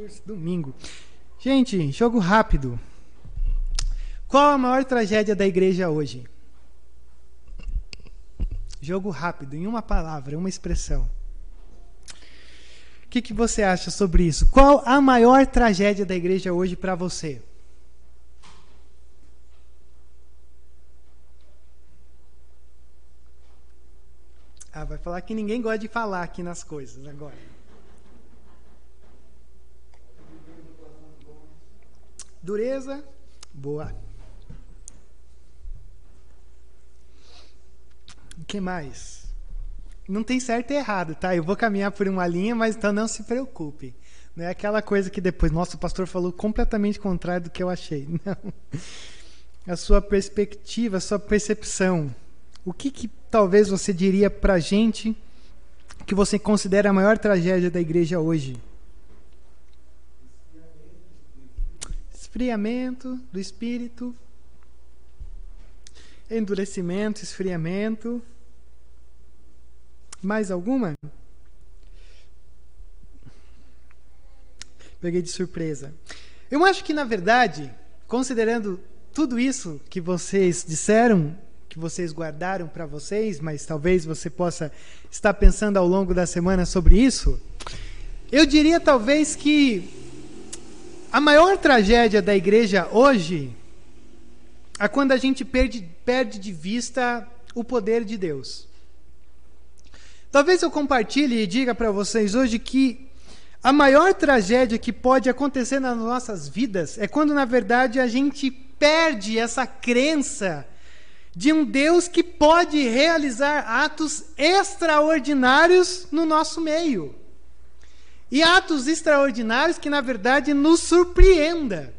Curso domingo. Gente, jogo rápido. Qual a maior tragédia da igreja hoje? Jogo rápido, em uma palavra, uma expressão. O que, que você acha sobre isso? Qual a maior tragédia da igreja hoje para você? Ah, vai falar que ninguém gosta de falar aqui nas coisas agora. Dureza, boa. O que mais? Não tem certo e errado, tá? Eu vou caminhar por uma linha, mas então não se preocupe. Não é aquela coisa que depois, nossa, o pastor falou completamente contrário do que eu achei. Não. A sua perspectiva, a sua percepção. O que, que talvez você diria para a gente que você considera a maior tragédia da igreja hoje? Esfriamento do espírito, endurecimento, esfriamento. Mais alguma? Peguei de surpresa. Eu acho que, na verdade, considerando tudo isso que vocês disseram, que vocês guardaram para vocês, mas talvez você possa estar pensando ao longo da semana sobre isso, eu diria talvez que a maior tragédia da igreja hoje é quando a gente perde, perde de vista o poder de Deus. Talvez eu compartilhe e diga para vocês hoje que a maior tragédia que pode acontecer nas nossas vidas é quando, na verdade, a gente perde essa crença de um Deus que pode realizar atos extraordinários no nosso meio. E atos extraordinários que, na verdade, nos surpreenda.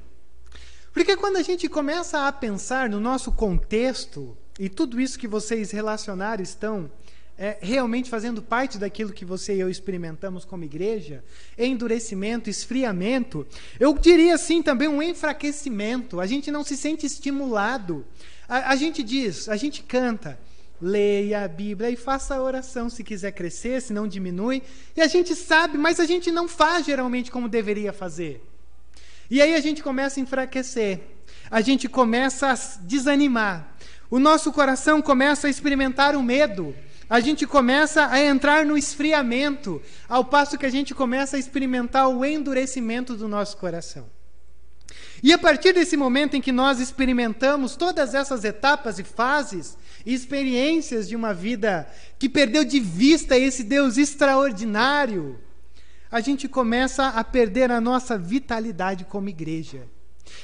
Porque quando a gente começa a pensar no nosso contexto, e tudo isso que vocês relacionaram estão é, realmente fazendo parte daquilo que você e eu experimentamos como igreja, endurecimento, esfriamento, eu diria assim também um enfraquecimento. A gente não se sente estimulado. A, a gente diz, a gente canta, leia a Bíblia e faça a oração se quiser crescer, se não diminui. E a gente sabe, mas a gente não faz geralmente como deveria fazer. E aí a gente começa a enfraquecer, a gente começa a desanimar, o nosso coração começa a experimentar o medo, a gente começa a entrar no esfriamento, ao passo que a gente começa a experimentar o endurecimento do nosso coração. E a partir desse momento em que nós experimentamos todas essas etapas e fases, e experiências de uma vida que perdeu de vista esse Deus extraordinário, a gente começa a perder a nossa vitalidade como igreja.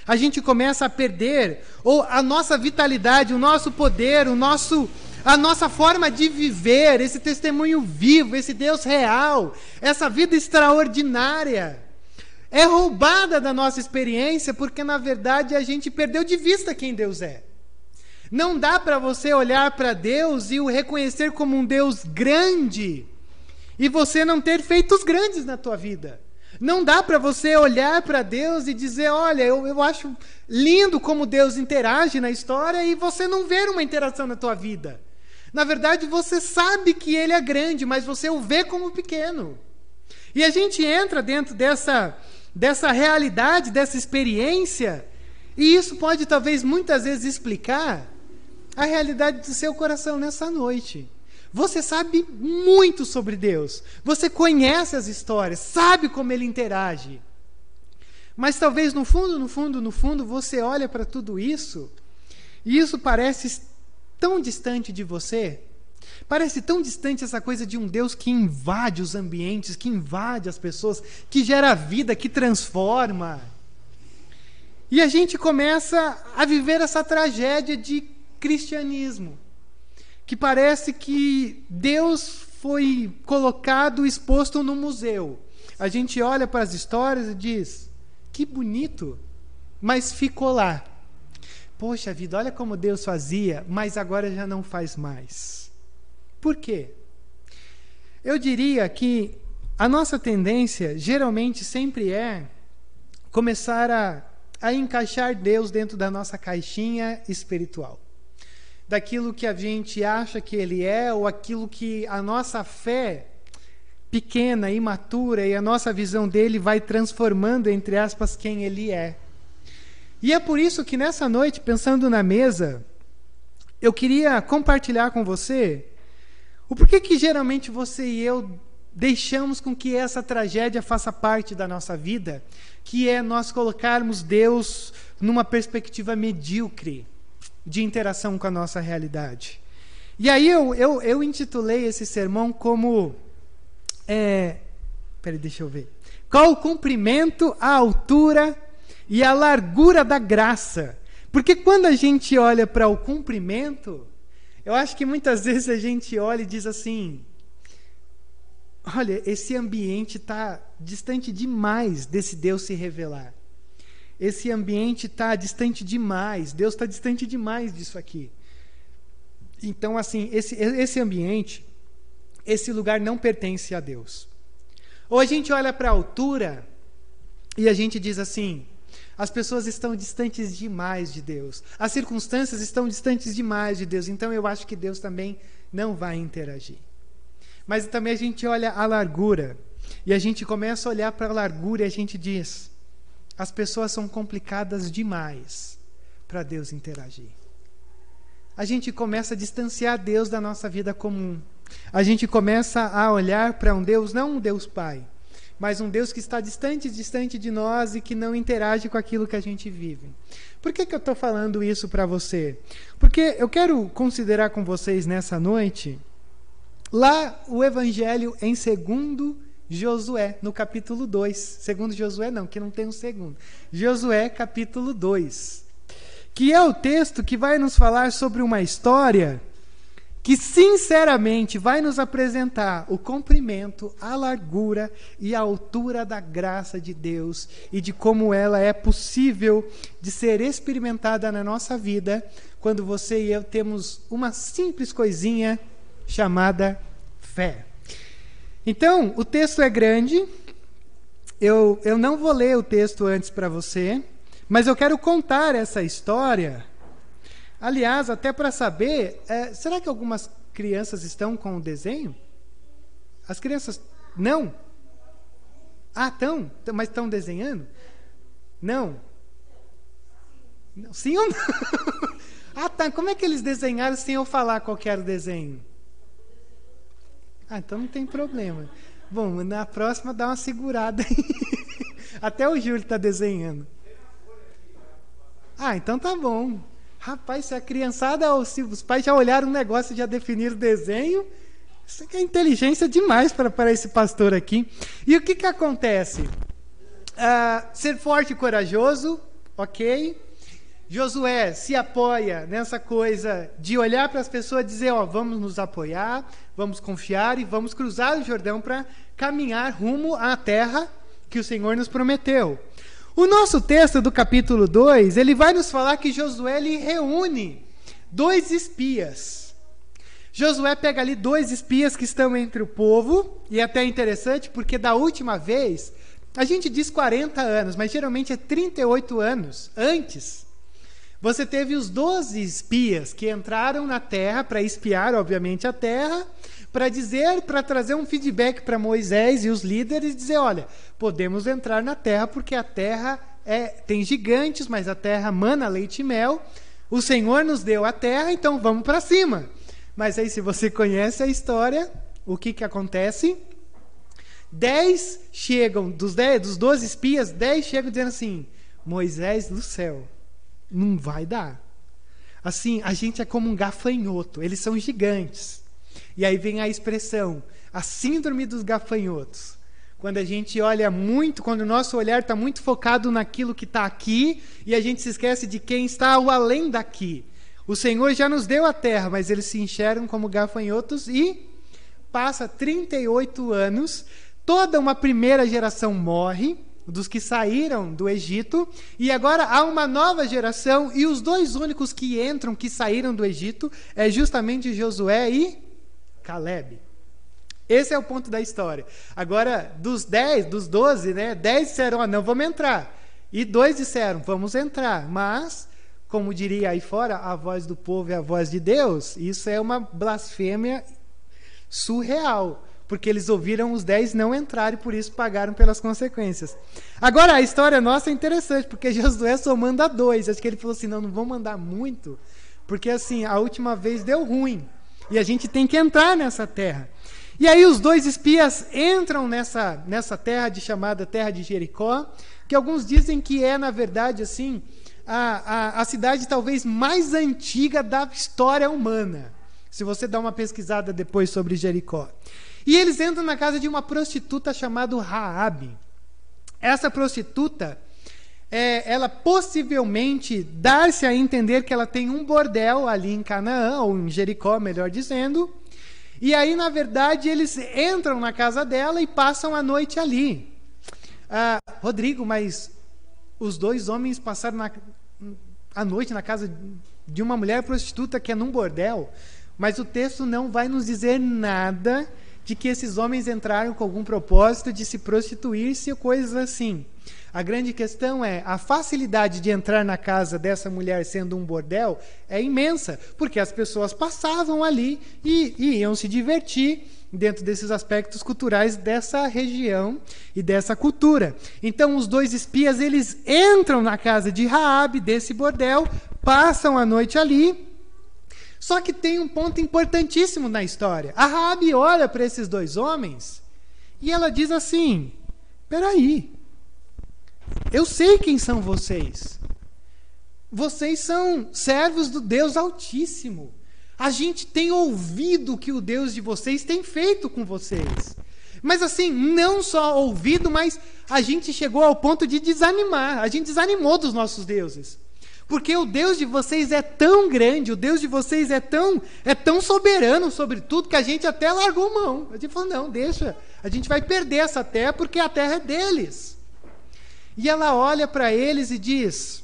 A gente começa a perder ou a nossa vitalidade, o nosso poder, o nosso a nossa forma de viver, esse testemunho vivo, esse Deus real, essa vida extraordinária é roubada da nossa experiência porque na verdade a gente perdeu de vista quem Deus é. Não dá para você olhar para Deus e o reconhecer como um Deus grande e você não ter feitos grandes na tua vida. Não dá para você olhar para Deus e dizer: olha, eu, eu acho lindo como Deus interage na história e você não ver uma interação na tua vida. Na verdade, você sabe que Ele é grande, mas você o vê como pequeno. E a gente entra dentro dessa, dessa realidade, dessa experiência, e isso pode talvez muitas vezes explicar a realidade do seu coração nessa noite. Você sabe muito sobre Deus. Você conhece as histórias, sabe como ele interage. Mas talvez no fundo, no fundo, no fundo, você olha para tudo isso e isso parece tão distante de você. Parece tão distante essa coisa de um Deus que invade os ambientes, que invade as pessoas, que gera vida, que transforma. E a gente começa a viver essa tragédia de cristianismo, que parece que Deus foi colocado, exposto no museu. A gente olha para as histórias e diz: que bonito, mas ficou lá. Poxa vida, olha como Deus fazia, mas agora já não faz mais. Por quê? Eu diria que a nossa tendência geralmente sempre é começar a, a encaixar Deus dentro da nossa caixinha espiritual daquilo que a gente acha que ele é ou aquilo que a nossa fé pequena, imatura, e a nossa visão dele vai transformando, entre aspas, quem ele é. E é por isso que nessa noite, pensando na mesa, eu queria compartilhar com você o porquê que geralmente você e eu deixamos com que essa tragédia faça parte da nossa vida, que é nós colocarmos Deus numa perspectiva medíocre de interação com a nossa realidade. E aí eu, eu, eu intitulei esse sermão como. É, peraí, deixa eu ver. Qual o comprimento, a altura e a largura da graça? Porque quando a gente olha para o cumprimento, eu acho que muitas vezes a gente olha e diz assim: olha, esse ambiente está distante demais desse Deus se revelar. Esse ambiente está distante demais, Deus está distante demais disso aqui. Então, assim, esse, esse ambiente, esse lugar não pertence a Deus. Ou a gente olha para a altura e a gente diz assim: as pessoas estão distantes demais de Deus, as circunstâncias estão distantes demais de Deus, então eu acho que Deus também não vai interagir. Mas também a gente olha a largura, e a gente começa a olhar para a largura e a gente diz: as pessoas são complicadas demais para Deus interagir a gente começa a distanciar Deus da nossa vida comum. A gente começa a olhar para um Deus, não um Deus Pai, mas um Deus que está distante, distante de nós e que não interage com aquilo que a gente vive. Por que, que eu estou falando isso para você? Porque eu quero considerar com vocês nessa noite lá o Evangelho em segundo Josué, no capítulo 2. Segundo Josué, não, que não tem um segundo. Josué, capítulo 2 que é o texto que vai nos falar sobre uma história que, sinceramente, vai nos apresentar o comprimento, a largura e a altura da graça de Deus e de como ela é possível de ser experimentada na nossa vida quando você e eu temos uma simples coisinha chamada fé. Então, o texto é grande. Eu, eu não vou ler o texto antes para você. Mas eu quero contar essa história. Aliás, até para saber, é, será que algumas crianças estão com o desenho? As crianças não? Ah, estão? Mas estão desenhando? Não. Sim ou não? ah, tá. Como é que eles desenharam sem eu falar qual era o desenho? Ah, então não tem problema. Bom, na próxima dá uma segurada aí. Até o Júlio está desenhando. Ah, então tá bom. Rapaz, se a criançada ou se os pais já olharam o negócio e já definiram o desenho, isso aqui é inteligência demais para, esse pastor aqui. E o que, que acontece? Uh, ser forte e corajoso, ok. Josué se apoia nessa coisa de olhar para as pessoas e dizer: Ó, vamos nos apoiar, vamos confiar e vamos cruzar o Jordão para caminhar rumo à terra que o Senhor nos prometeu. O nosso texto do capítulo 2, ele vai nos falar que Josué ele reúne dois espias. Josué pega ali dois espias que estão entre o povo, e é até interessante porque da última vez, a gente diz 40 anos, mas geralmente é 38 anos antes. Você teve os 12 espias que entraram na terra para espiar, obviamente, a terra, para dizer, para trazer um feedback para Moisés e os líderes, dizer, olha, podemos entrar na terra porque a terra é, tem gigantes, mas a terra mana leite e mel. O Senhor nos deu a terra, então vamos para cima. Mas aí, se você conhece a história, o que, que acontece? Dez chegam, dos, dez, dos doze espias, dez chegam dizendo assim: Moisés do céu, não vai dar. Assim, a gente é como um gafanhoto, eles são gigantes. E aí vem a expressão, a síndrome dos gafanhotos. Quando a gente olha muito, quando o nosso olhar está muito focado naquilo que está aqui e a gente se esquece de quem está ao além daqui. O Senhor já nos deu a terra, mas eles se enxergam como gafanhotos e passa 38 anos, toda uma primeira geração morre, dos que saíram do Egito, e agora há uma nova geração, e os dois únicos que entram, que saíram do Egito, é justamente Josué e Caleb. Esse é o ponto da história. Agora, dos 10, dos 12, né, 10 disseram, oh, não vamos entrar. E dois disseram, vamos entrar. Mas, como diria aí fora, a voz do povo é a voz de Deus. Isso é uma blasfêmia surreal. porque eles ouviram os dez não entrar e por isso pagaram pelas consequências. Agora, a história nossa é interessante, porque Josué só manda dois. Acho que ele falou assim: não, não vou mandar muito, porque assim, a última vez deu ruim. E a gente tem que entrar nessa terra. E aí os dois espias entram nessa, nessa terra de chamada Terra de Jericó, que alguns dizem que é, na verdade, assim, a, a, a cidade talvez mais antiga da história humana. Se você dá uma pesquisada depois sobre Jericó. E eles entram na casa de uma prostituta chamada Raabe. Essa prostituta, é, ela possivelmente dá-se a entender que ela tem um bordel ali em Canaã, ou em Jericó, melhor dizendo, e aí, na verdade, eles entram na casa dela e passam a noite ali. Ah, Rodrigo, mas os dois homens passaram na, a noite na casa de uma mulher prostituta que é num bordel, mas o texto não vai nos dizer nada de que esses homens entraram com algum propósito de se prostituir-se ou coisas assim. A grande questão é a facilidade de entrar na casa dessa mulher sendo um bordel é imensa, porque as pessoas passavam ali e, e iam se divertir dentro desses aspectos culturais dessa região e dessa cultura. Então os dois espias eles entram na casa de Raabe desse bordel, passam a noite ali. Só que tem um ponto importantíssimo na história. A Raabe olha para esses dois homens e ela diz assim: "Peraí, eu sei quem são vocês. Vocês são servos do Deus Altíssimo. A gente tem ouvido o que o Deus de vocês tem feito com vocês. Mas assim, não só ouvido, mas a gente chegou ao ponto de desanimar. A gente desanimou dos nossos deuses. Porque o Deus de vocês é tão grande, o Deus de vocês é tão, é tão soberano sobre tudo que a gente até largou mão. A gente falou: não, deixa, a gente vai perder essa terra porque a terra é deles. E ela olha para eles e diz: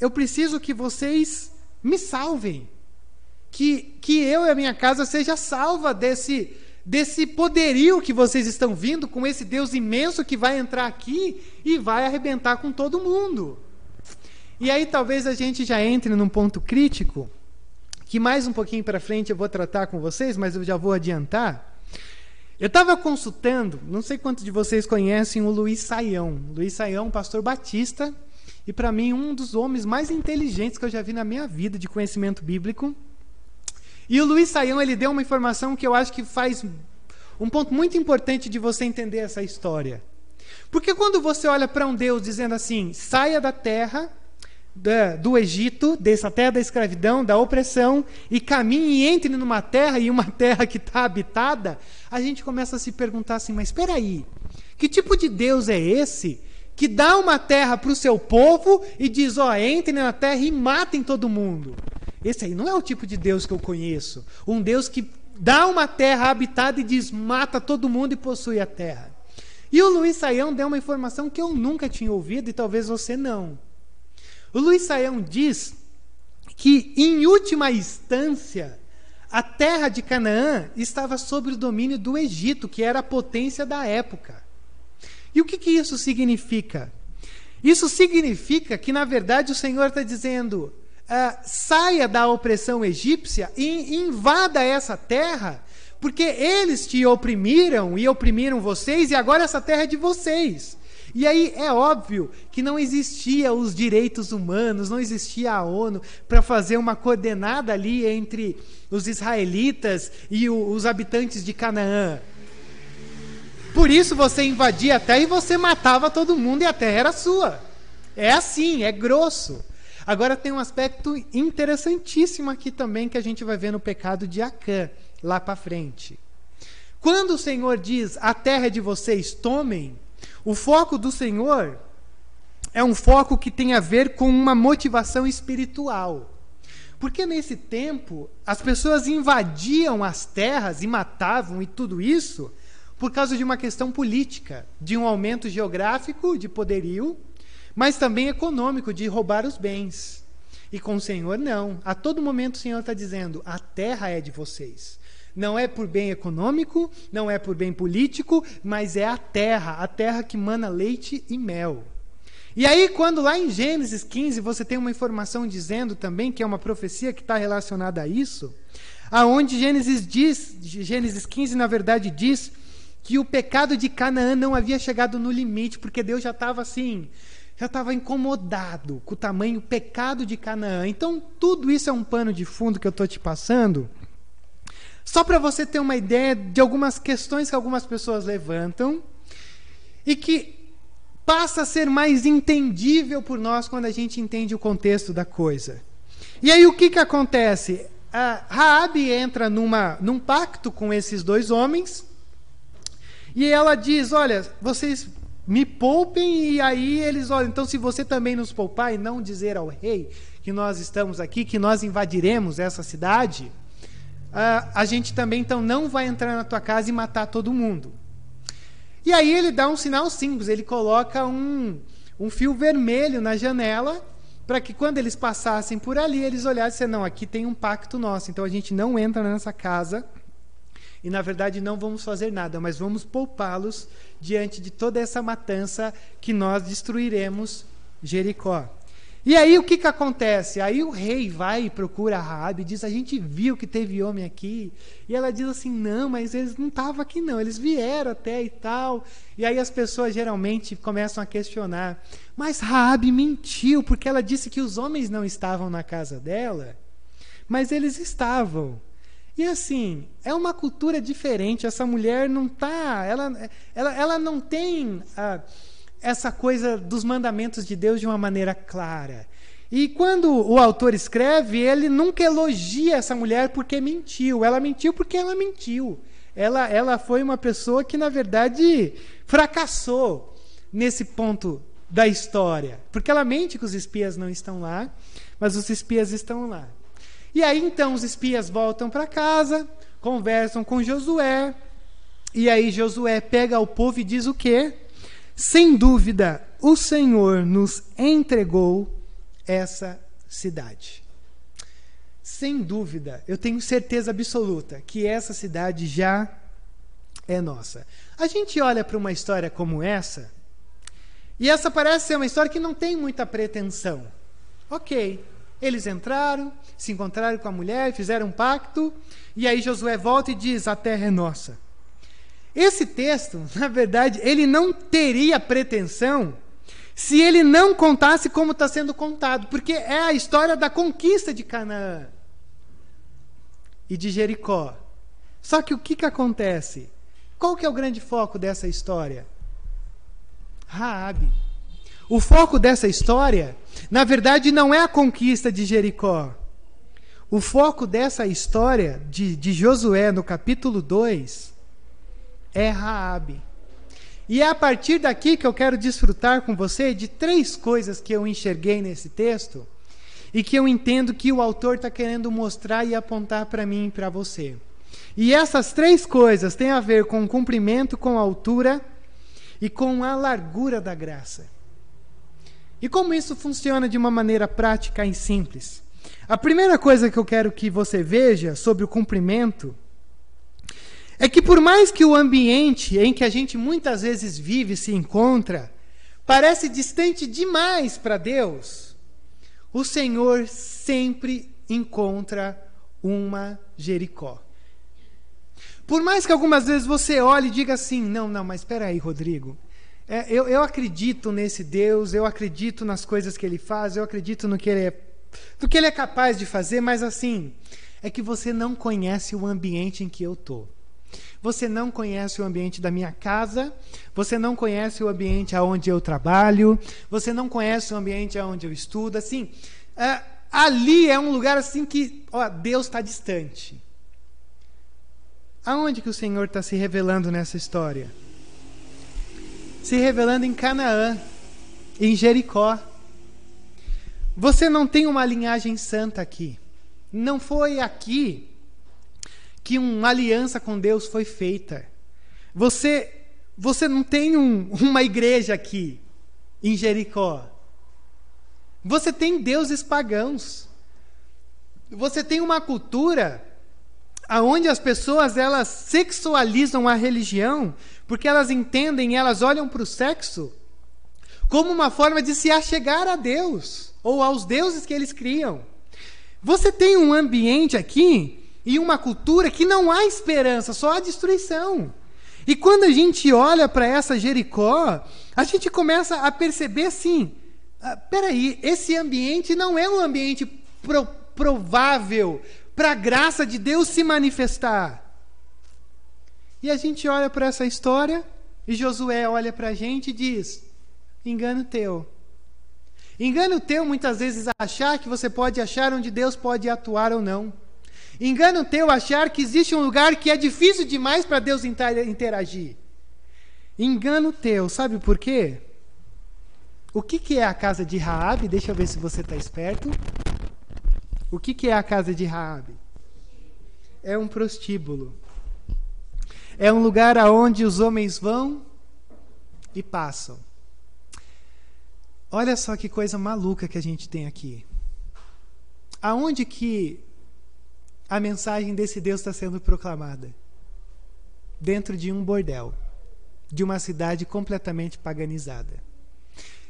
Eu preciso que vocês me salvem. Que, que eu e a minha casa seja salva desse, desse poderio que vocês estão vindo, com esse Deus imenso que vai entrar aqui e vai arrebentar com todo mundo. E aí talvez a gente já entre num ponto crítico, que mais um pouquinho para frente eu vou tratar com vocês, mas eu já vou adiantar. Eu estava consultando, não sei quantos de vocês conhecem o Luiz Saião. Luiz Saião, pastor batista, e para mim um dos homens mais inteligentes que eu já vi na minha vida de conhecimento bíblico. E o Luiz Saião ele deu uma informação que eu acho que faz um ponto muito importante de você entender essa história. Porque quando você olha para um Deus dizendo assim: saia da terra da, do Egito, dessa terra da escravidão, da opressão, e caminhe e entre numa terra, e uma terra que está habitada, a gente começa a se perguntar assim: mas espera aí, que tipo de Deus é esse que dá uma terra para o seu povo e diz: ó, oh, entrem na terra e matem todo mundo? Esse aí não é o tipo de Deus que eu conheço. Um Deus que dá uma terra habitada e diz: mata todo mundo e possui a terra. E o Luiz Saião deu uma informação que eu nunca tinha ouvido e talvez você não. O Luiz Saião diz que, em última instância, a terra de Canaã estava sob o domínio do Egito, que era a potência da época. E o que, que isso significa? Isso significa que, na verdade, o Senhor está dizendo: uh, saia da opressão egípcia e invada essa terra, porque eles te oprimiram e oprimiram vocês, e agora essa terra é de vocês. E aí é óbvio que não existia os direitos humanos, não existia a ONU para fazer uma coordenada ali entre os israelitas e o, os habitantes de Canaã. Por isso você invadia a terra e você matava todo mundo e a terra era sua. É assim, é grosso. Agora tem um aspecto interessantíssimo aqui também que a gente vai ver no pecado de Acã, lá para frente. Quando o Senhor diz: "A terra é de vocês, tomem", o foco do Senhor é um foco que tem a ver com uma motivação espiritual. Porque nesse tempo as pessoas invadiam as terras e matavam e tudo isso por causa de uma questão política, de um aumento geográfico de poderio, mas também econômico, de roubar os bens. E com o Senhor, não. A todo momento o Senhor está dizendo: a terra é de vocês. Não é por bem econômico, não é por bem político, mas é a terra, a terra que mana leite e mel. E aí, quando lá em Gênesis 15 você tem uma informação dizendo também que é uma profecia que está relacionada a isso, aonde Gênesis diz, Gênesis 15 na verdade diz que o pecado de Canaã não havia chegado no limite, porque Deus já estava assim, já estava incomodado com o tamanho pecado de Canaã. Então, tudo isso é um pano de fundo que eu estou te passando, só para você ter uma ideia de algumas questões que algumas pessoas levantam e que passa a ser mais entendível por nós quando a gente entende o contexto da coisa. E aí o que, que acontece? A Raabe entra numa, num pacto com esses dois homens e ela diz: Olha, vocês me poupem, e aí eles, olha, então se você também nos poupar e não dizer ao rei que nós estamos aqui, que nós invadiremos essa cidade, uh, a gente também então não vai entrar na tua casa e matar todo mundo. E aí ele dá um sinal simples, ele coloca um, um fio vermelho na janela para que quando eles passassem por ali, eles olhassem, não, aqui tem um pacto nosso, então a gente não entra nessa casa e na verdade não vamos fazer nada, mas vamos poupá-los diante de toda essa matança que nós destruiremos Jericó. E aí o que, que acontece? Aí o rei vai e procura a Raabe e diz: "A gente viu que teve homem aqui". E ela diz assim: "Não, mas eles não estavam aqui não, eles vieram até e tal". E aí as pessoas geralmente começam a questionar: "Mas Raabe mentiu porque ela disse que os homens não estavam na casa dela, mas eles estavam". E assim, é uma cultura diferente. Essa mulher não tá, ela, ela, ela não tem ah, essa coisa dos mandamentos de Deus de uma maneira clara. E quando o autor escreve, ele nunca elogia essa mulher porque mentiu. Ela mentiu porque ela mentiu. Ela, ela foi uma pessoa que, na verdade, fracassou nesse ponto da história. Porque ela mente que os espias não estão lá, mas os espias estão lá. E aí então os espias voltam para casa, conversam com Josué, e aí Josué pega o povo e diz o quê? Sem dúvida, o Senhor nos entregou essa cidade. Sem dúvida, eu tenho certeza absoluta que essa cidade já é nossa. A gente olha para uma história como essa, e essa parece ser uma história que não tem muita pretensão. Ok, eles entraram, se encontraram com a mulher, fizeram um pacto, e aí Josué volta e diz: A terra é nossa. Esse texto, na verdade, ele não teria pretensão se ele não contasse como está sendo contado, porque é a história da conquista de Canaã e de Jericó. Só que o que, que acontece? Qual que é o grande foco dessa história? Raabe. O foco dessa história, na verdade, não é a conquista de Jericó. O foco dessa história de, de Josué no capítulo 2 é Raabe. E é a partir daqui que eu quero desfrutar com você de três coisas que eu enxerguei nesse texto e que eu entendo que o autor está querendo mostrar e apontar para mim e para você. E essas três coisas têm a ver com o cumprimento, com a altura e com a largura da graça. E como isso funciona de uma maneira prática e simples? A primeira coisa que eu quero que você veja sobre o cumprimento é que, por mais que o ambiente em que a gente muitas vezes vive se encontra parece distante demais para Deus, o Senhor sempre encontra uma Jericó. Por mais que algumas vezes você olhe e diga assim: não, não, mas espera aí, Rodrigo. É, eu, eu acredito nesse Deus, eu acredito nas coisas que ele faz, eu acredito no que ele é, no que ele é capaz de fazer, mas assim, é que você não conhece o ambiente em que eu estou. Você não conhece o ambiente da minha casa, você não conhece o ambiente aonde eu trabalho, você não conhece o ambiente aonde eu estudo. Assim, é, ali é um lugar assim que ó, Deus está distante. Aonde que o Senhor está se revelando nessa história? se revelando em Canaã, em Jericó. Você não tem uma linhagem santa aqui. Não foi aqui que uma aliança com Deus foi feita. Você você não tem um, uma igreja aqui em Jericó. Você tem deuses pagãos. Você tem uma cultura aonde as pessoas elas sexualizam a religião porque elas entendem, elas olham para o sexo como uma forma de se achegar a Deus ou aos deuses que eles criam. Você tem um ambiente aqui e uma cultura que não há esperança, só há destruição. E quando a gente olha para essa Jericó, a gente começa a perceber assim: ah, peraí, esse ambiente não é um ambiente pro, provável para a graça de Deus se manifestar. E a gente olha para essa história e Josué olha para a gente e diz: engano teu. Engano teu muitas vezes achar que você pode achar onde Deus pode atuar ou não. Engano teu achar que existe um lugar que é difícil demais para Deus interagir. Engano teu, sabe por quê? O que, que é a casa de Raabe? Deixa eu ver se você está esperto. O que, que é a casa de Raabe? É um prostíbulo. É um lugar aonde os homens vão e passam. Olha só que coisa maluca que a gente tem aqui. Aonde que a mensagem desse Deus está sendo proclamada? Dentro de um bordel, de uma cidade completamente paganizada.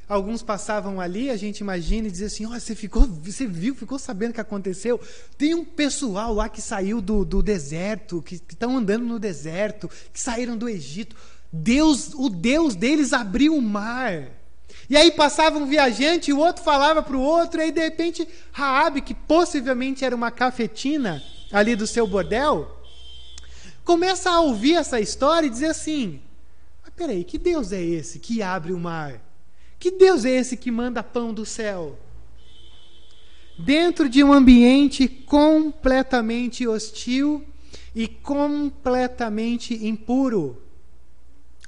Alguns passavam ali, a gente imagina e dizia assim: oh, você ficou, você viu, ficou sabendo o que aconteceu? Tem um pessoal lá que saiu do, do deserto, que estão andando no deserto, que saíram do Egito. Deus, o Deus deles abriu o mar. E aí passava um viajante, e o outro falava para o outro, e aí de repente Raabe, que possivelmente era uma cafetina ali do seu bordel, começa a ouvir essa história e dizer assim: Mas peraí, que Deus é esse que abre o mar? Que Deus é esse que manda pão do céu? Dentro de um ambiente completamente hostil e completamente impuro,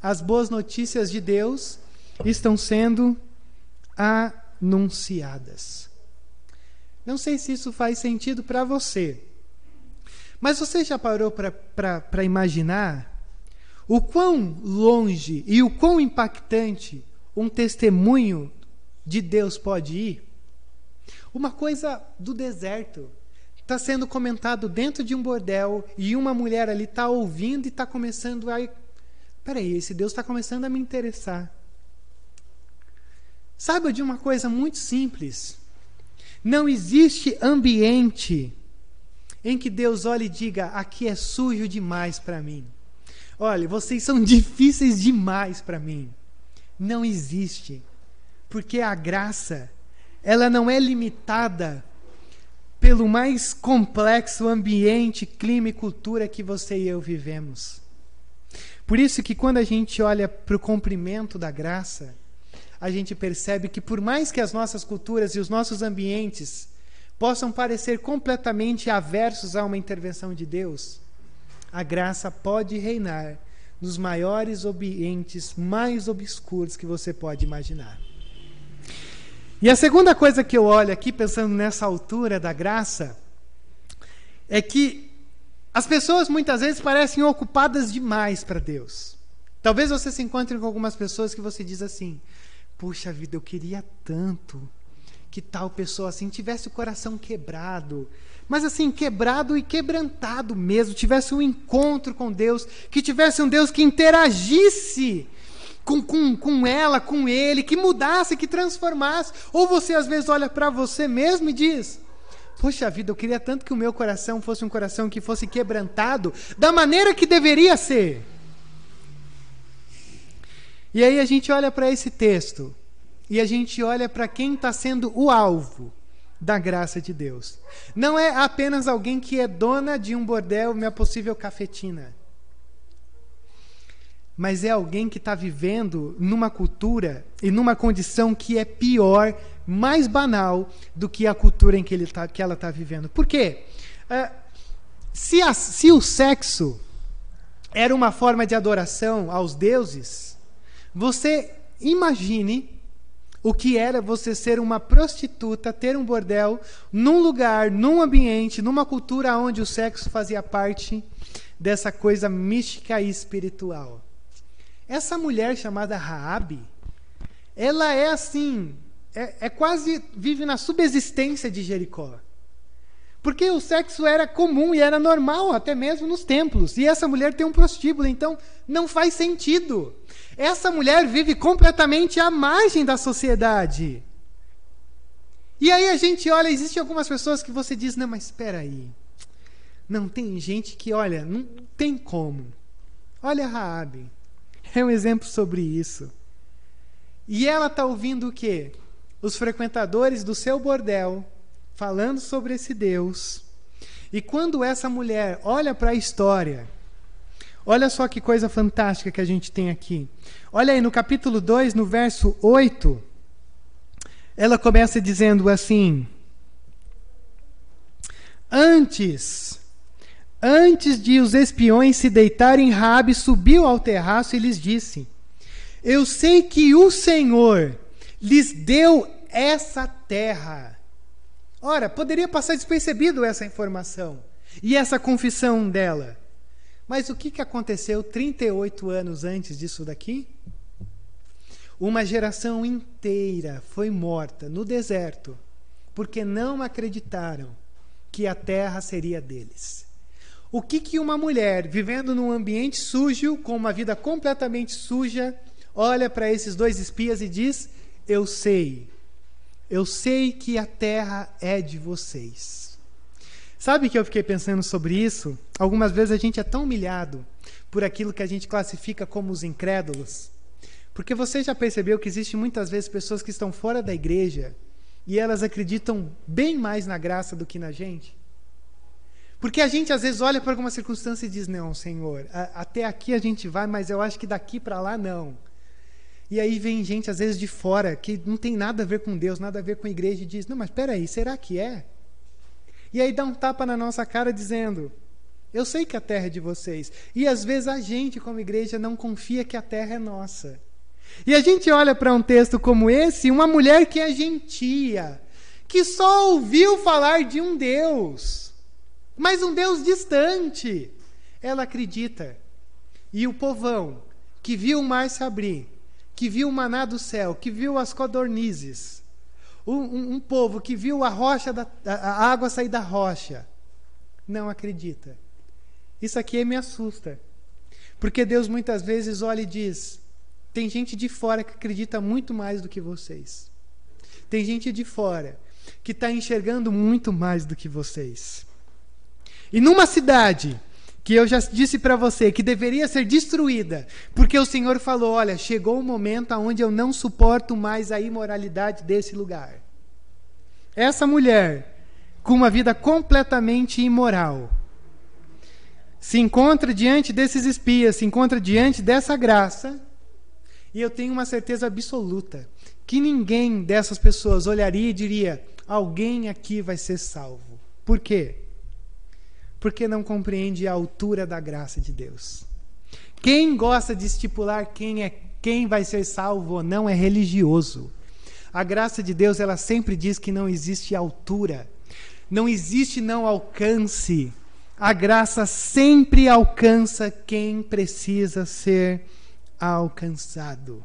as boas notícias de Deus estão sendo anunciadas. Não sei se isso faz sentido para você, mas você já parou para imaginar o quão longe e o quão impactante um testemunho de Deus pode ir? Uma coisa do deserto está sendo comentado dentro de um bordel e uma mulher ali está ouvindo e está começando a. Peraí, esse Deus está começando a me interessar. Saiba de uma coisa muito simples. Não existe ambiente em que Deus olhe e diga: aqui é sujo demais para mim. Olha, vocês são difíceis demais para mim não existe. Porque a graça, ela não é limitada pelo mais complexo ambiente, clima e cultura que você e eu vivemos. Por isso que quando a gente olha para o cumprimento da graça, a gente percebe que por mais que as nossas culturas e os nossos ambientes possam parecer completamente aversos a uma intervenção de Deus, a graça pode reinar nos maiores ambientes mais obscuros que você pode imaginar. E a segunda coisa que eu olho aqui, pensando nessa altura da graça, é que as pessoas muitas vezes parecem ocupadas demais para Deus. Talvez você se encontre com algumas pessoas que você diz assim: Puxa vida, eu queria tanto que tal pessoa assim tivesse o coração quebrado, mas assim, quebrado e quebrantado mesmo, tivesse um encontro com Deus, que tivesse um Deus que interagisse com, com, com ela, com ele, que mudasse, que transformasse. Ou você às vezes olha para você mesmo e diz: Poxa vida, eu queria tanto que o meu coração fosse um coração que fosse quebrantado da maneira que deveria ser. E aí a gente olha para esse texto e a gente olha para quem está sendo o alvo da graça de Deus. Não é apenas alguém que é dona de um bordel, minha possível cafetina. Mas é alguém que está vivendo numa cultura e numa condição que é pior, mais banal do que a cultura em que, ele tá, que ela está vivendo. Por quê? Uh, se, a, se o sexo era uma forma de adoração aos deuses, você imagine o que era você ser uma prostituta, ter um bordel, num lugar, num ambiente, numa cultura onde o sexo fazia parte dessa coisa mística e espiritual. Essa mulher chamada Raabe, ela é assim, é, é quase vive na subsistência de Jericó. Porque o sexo era comum e era normal, até mesmo nos templos. E essa mulher tem um prostíbulo, então não faz sentido. Essa mulher vive completamente à margem da sociedade. E aí a gente olha, existem algumas pessoas que você diz, não, mas espera aí. Não, tem gente que, olha, não tem como. Olha a Raabe. É um exemplo sobre isso. E ela está ouvindo o quê? Os frequentadores do seu bordel falando sobre esse Deus. E quando essa mulher olha para a história, olha só que coisa fantástica que a gente tem aqui. Olha aí no capítulo 2, no verso 8, ela começa dizendo assim: Antes, antes de os espiões se deitarem, Rabi subiu ao terraço e lhes disse: Eu sei que o Senhor lhes deu essa terra. Ora, poderia passar despercebido essa informação e essa confissão dela. Mas o que, que aconteceu 38 anos antes disso daqui? Uma geração inteira foi morta no deserto porque não acreditaram que a terra seria deles. O que, que uma mulher vivendo num ambiente sujo, com uma vida completamente suja, olha para esses dois espias e diz: Eu sei, eu sei que a terra é de vocês. Sabe que eu fiquei pensando sobre isso? Algumas vezes a gente é tão humilhado por aquilo que a gente classifica como os incrédulos. Porque você já percebeu que existe muitas vezes pessoas que estão fora da igreja e elas acreditam bem mais na graça do que na gente? Porque a gente às vezes olha para alguma circunstância e diz: Não, Senhor, a, até aqui a gente vai, mas eu acho que daqui para lá não. E aí vem gente, às vezes, de fora, que não tem nada a ver com Deus, nada a ver com a igreja, e diz: Não, mas peraí, será que é? E aí dá um tapa na nossa cara dizendo: Eu sei que a terra é de vocês. E às vezes a gente, como igreja, não confia que a terra é nossa. E a gente olha para um texto como esse, uma mulher que é gentia, que só ouviu falar de um Deus, mas um Deus distante. Ela acredita. E o povão, que viu o mar se abrir, que viu o maná do céu, que viu as codornizes, um, um, um povo que viu a rocha da, a água sair da rocha, não acredita. Isso aqui me assusta. Porque Deus muitas vezes olha e diz: tem gente de fora que acredita muito mais do que vocês. Tem gente de fora que está enxergando muito mais do que vocês. E numa cidade que eu já disse para você que deveria ser destruída, porque o Senhor falou: olha, chegou o um momento onde eu não suporto mais a imoralidade desse lugar. Essa mulher, com uma vida completamente imoral, se encontra diante desses espias, se encontra diante dessa graça e eu tenho uma certeza absoluta que ninguém dessas pessoas olharia e diria: alguém aqui vai ser salvo. Por quê? Porque não compreende a altura da graça de Deus. Quem gosta de estipular quem é quem vai ser salvo ou não é religioso. A graça de Deus, ela sempre diz que não existe altura. Não existe não alcance. A graça sempre alcança quem precisa ser alcançado.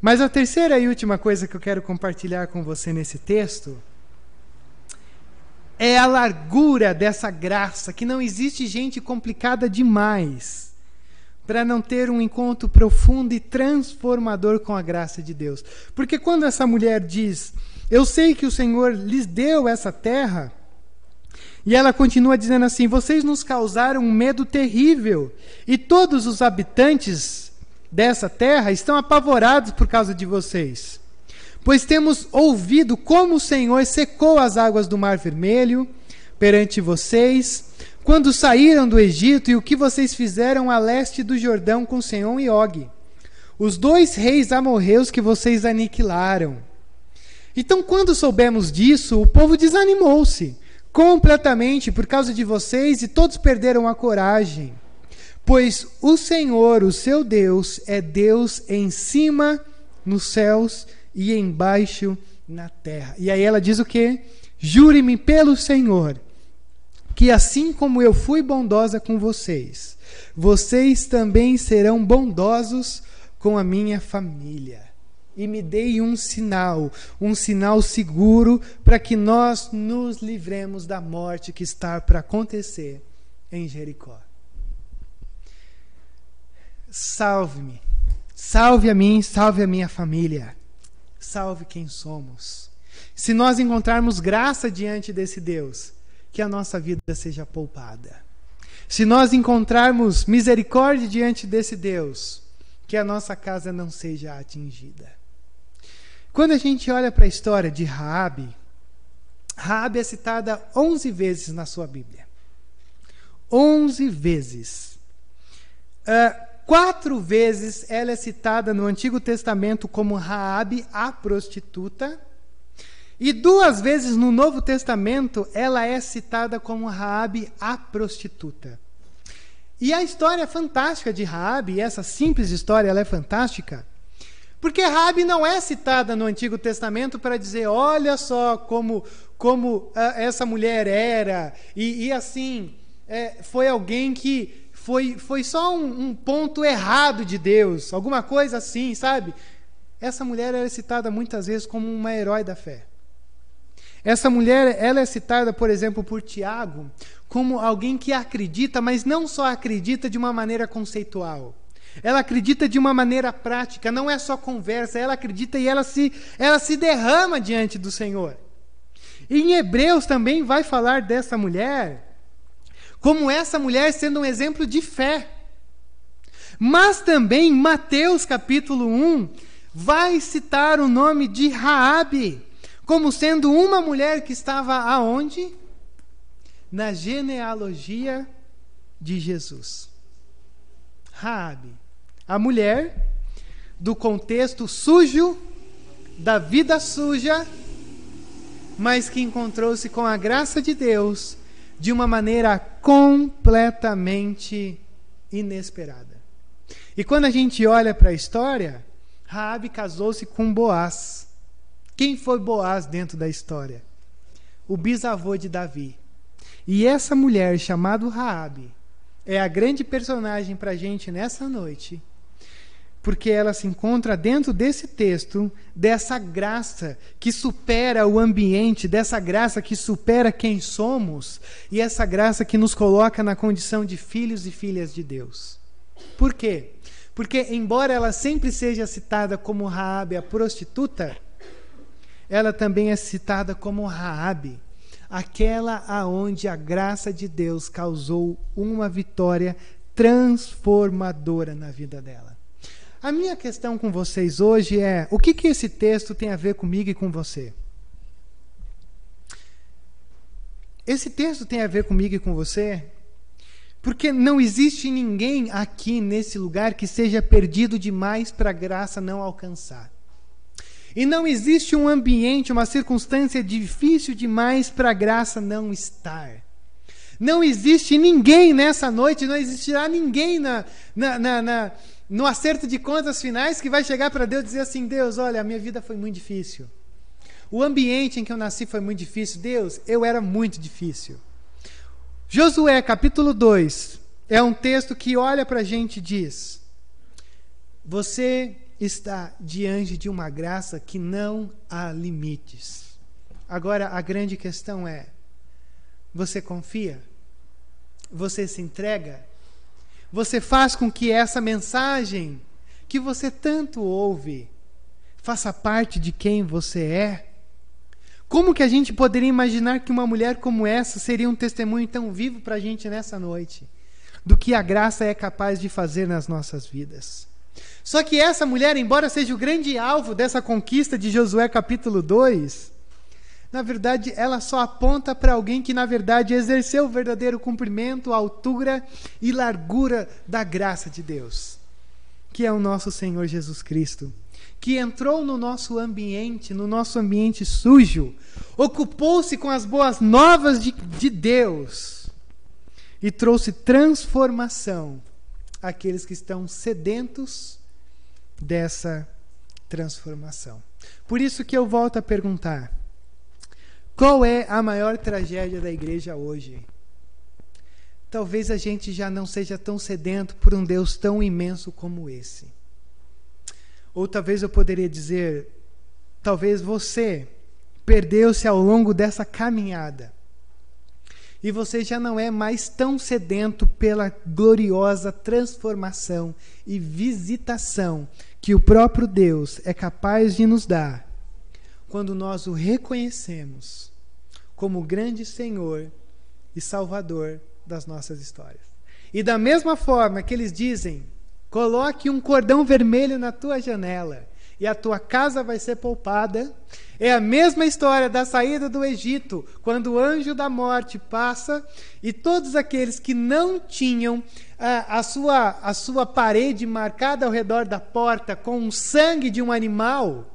Mas a terceira e última coisa que eu quero compartilhar com você nesse texto é a largura dessa graça, que não existe gente complicada demais para não ter um encontro profundo e transformador com a graça de Deus. Porque quando essa mulher diz: Eu sei que o Senhor lhes deu essa terra e ela continua dizendo assim: Vocês nos causaram um medo terrível, e todos os habitantes dessa terra estão apavorados por causa de vocês. Pois temos ouvido como o Senhor secou as águas do Mar Vermelho perante vocês, quando saíram do Egito, e o que vocês fizeram a leste do Jordão com Senhor e Og, os dois reis amorreus que vocês aniquilaram. Então, quando soubemos disso, o povo desanimou-se completamente por causa de vocês e todos perderam a coragem. Pois o Senhor, o seu Deus, é Deus em cima nos céus e embaixo na terra. E aí ela diz o quê? Jure-me pelo Senhor, que assim como eu fui bondosa com vocês, vocês também serão bondosos com a minha família e me dei um sinal, um sinal seguro para que nós nos livremos da morte que está para acontecer em Jericó. Salve-me, salve a mim, salve a minha família, salve quem somos. Se nós encontrarmos graça diante desse Deus, que a nossa vida seja poupada. se nós encontrarmos misericórdia diante desse Deus, que a nossa casa não seja atingida. Quando a gente olha para a história de Raabe, Raabe é citada 11 vezes na sua Bíblia. 11 vezes. Uh, quatro vezes ela é citada no Antigo Testamento como Raabe, a prostituta. E duas vezes no Novo Testamento ela é citada como Raabe, a prostituta. E a história fantástica de Raabe, essa simples história, ela é fantástica, porque Raabe não é citada no Antigo Testamento para dizer, olha só como como uh, essa mulher era e, e assim é, foi alguém que foi, foi só um, um, ponto errado de Deus, alguma coisa assim, sabe? Essa mulher é citada muitas vezes como uma herói da fé. Essa mulher, ela é citada, por exemplo, por Tiago, como alguém que acredita, mas não só acredita de uma maneira conceitual. Ela acredita de uma maneira prática, não é só conversa, ela acredita e ela se, ela se derrama diante do Senhor. E em Hebreus também vai falar dessa mulher como essa mulher sendo um exemplo de fé. Mas também Mateus capítulo 1 vai citar o nome de Raabe como sendo uma mulher que estava aonde? Na genealogia de Jesus. Raabe, a mulher do contexto sujo, da vida suja, mas que encontrou-se com a graça de Deus de uma maneira completamente inesperada. E quando a gente olha para a história, Raabe casou-se com Boaz. Quem foi Boaz dentro da história? O bisavô de Davi. E essa mulher chamada Raabe é a grande personagem para a gente nessa noite porque ela se encontra dentro desse texto, dessa graça que supera o ambiente, dessa graça que supera quem somos, e essa graça que nos coloca na condição de filhos e filhas de Deus. Por quê? Porque, embora ela sempre seja citada como Raabe, a prostituta, ela também é citada como Raabe, aquela aonde a graça de Deus causou uma vitória transformadora na vida dela. A minha questão com vocês hoje é: o que, que esse texto tem a ver comigo e com você? Esse texto tem a ver comigo e com você? Porque não existe ninguém aqui nesse lugar que seja perdido demais para a graça não alcançar. E não existe um ambiente, uma circunstância difícil demais para a graça não estar. Não existe ninguém nessa noite, não existirá ninguém na, na, na, na no acerto de contas finais que vai chegar para Deus dizer assim: Deus, olha, a minha vida foi muito difícil. O ambiente em que eu nasci foi muito difícil. Deus, eu era muito difícil. Josué, capítulo 2, é um texto que olha para a gente e diz: Você está diante de uma graça que não há limites. Agora, a grande questão é: você confia? Você se entrega? Você faz com que essa mensagem que você tanto ouve faça parte de quem você é? Como que a gente poderia imaginar que uma mulher como essa seria um testemunho tão vivo para a gente nessa noite? Do que a graça é capaz de fazer nas nossas vidas. Só que essa mulher, embora seja o grande alvo dessa conquista de Josué capítulo 2, na verdade, ela só aponta para alguém que, na verdade, exerceu o verdadeiro cumprimento, altura e largura da graça de Deus, que é o nosso Senhor Jesus Cristo, que entrou no nosso ambiente, no nosso ambiente sujo, ocupou-se com as boas novas de, de Deus e trouxe transformação àqueles que estão sedentos dessa transformação. Por isso que eu volto a perguntar qual é a maior tragédia da igreja hoje? Talvez a gente já não seja tão sedento por um Deus tão imenso como esse. Ou talvez eu poderia dizer, talvez você perdeu-se ao longo dessa caminhada. E você já não é mais tão sedento pela gloriosa transformação e visitação que o próprio Deus é capaz de nos dar quando nós o reconhecemos como grande Senhor e Salvador das nossas histórias. E da mesma forma que eles dizem: coloque um cordão vermelho na tua janela e a tua casa vai ser poupada. É a mesma história da saída do Egito, quando o anjo da morte passa e todos aqueles que não tinham a, a, sua, a sua parede marcada ao redor da porta com o sangue de um animal,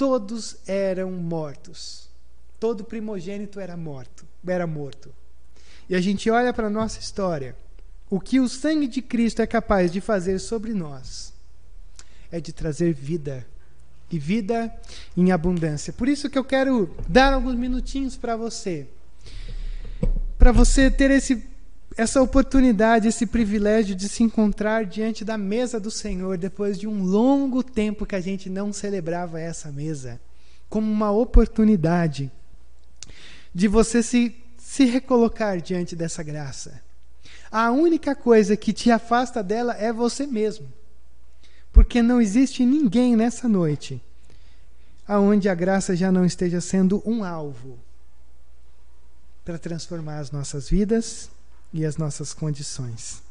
todos eram mortos. Todo primogênito era morto, era morto. E a gente olha para a nossa história, o que o sangue de Cristo é capaz de fazer sobre nós é de trazer vida e vida em abundância. Por isso que eu quero dar alguns minutinhos para você, para você ter esse, essa oportunidade, esse privilégio de se encontrar diante da mesa do Senhor depois de um longo tempo que a gente não celebrava essa mesa, como uma oportunidade de você se, se recolocar diante dessa graça. A única coisa que te afasta dela é você mesmo porque não existe ninguém nessa noite aonde a graça já não esteja sendo um alvo para transformar as nossas vidas e as nossas condições.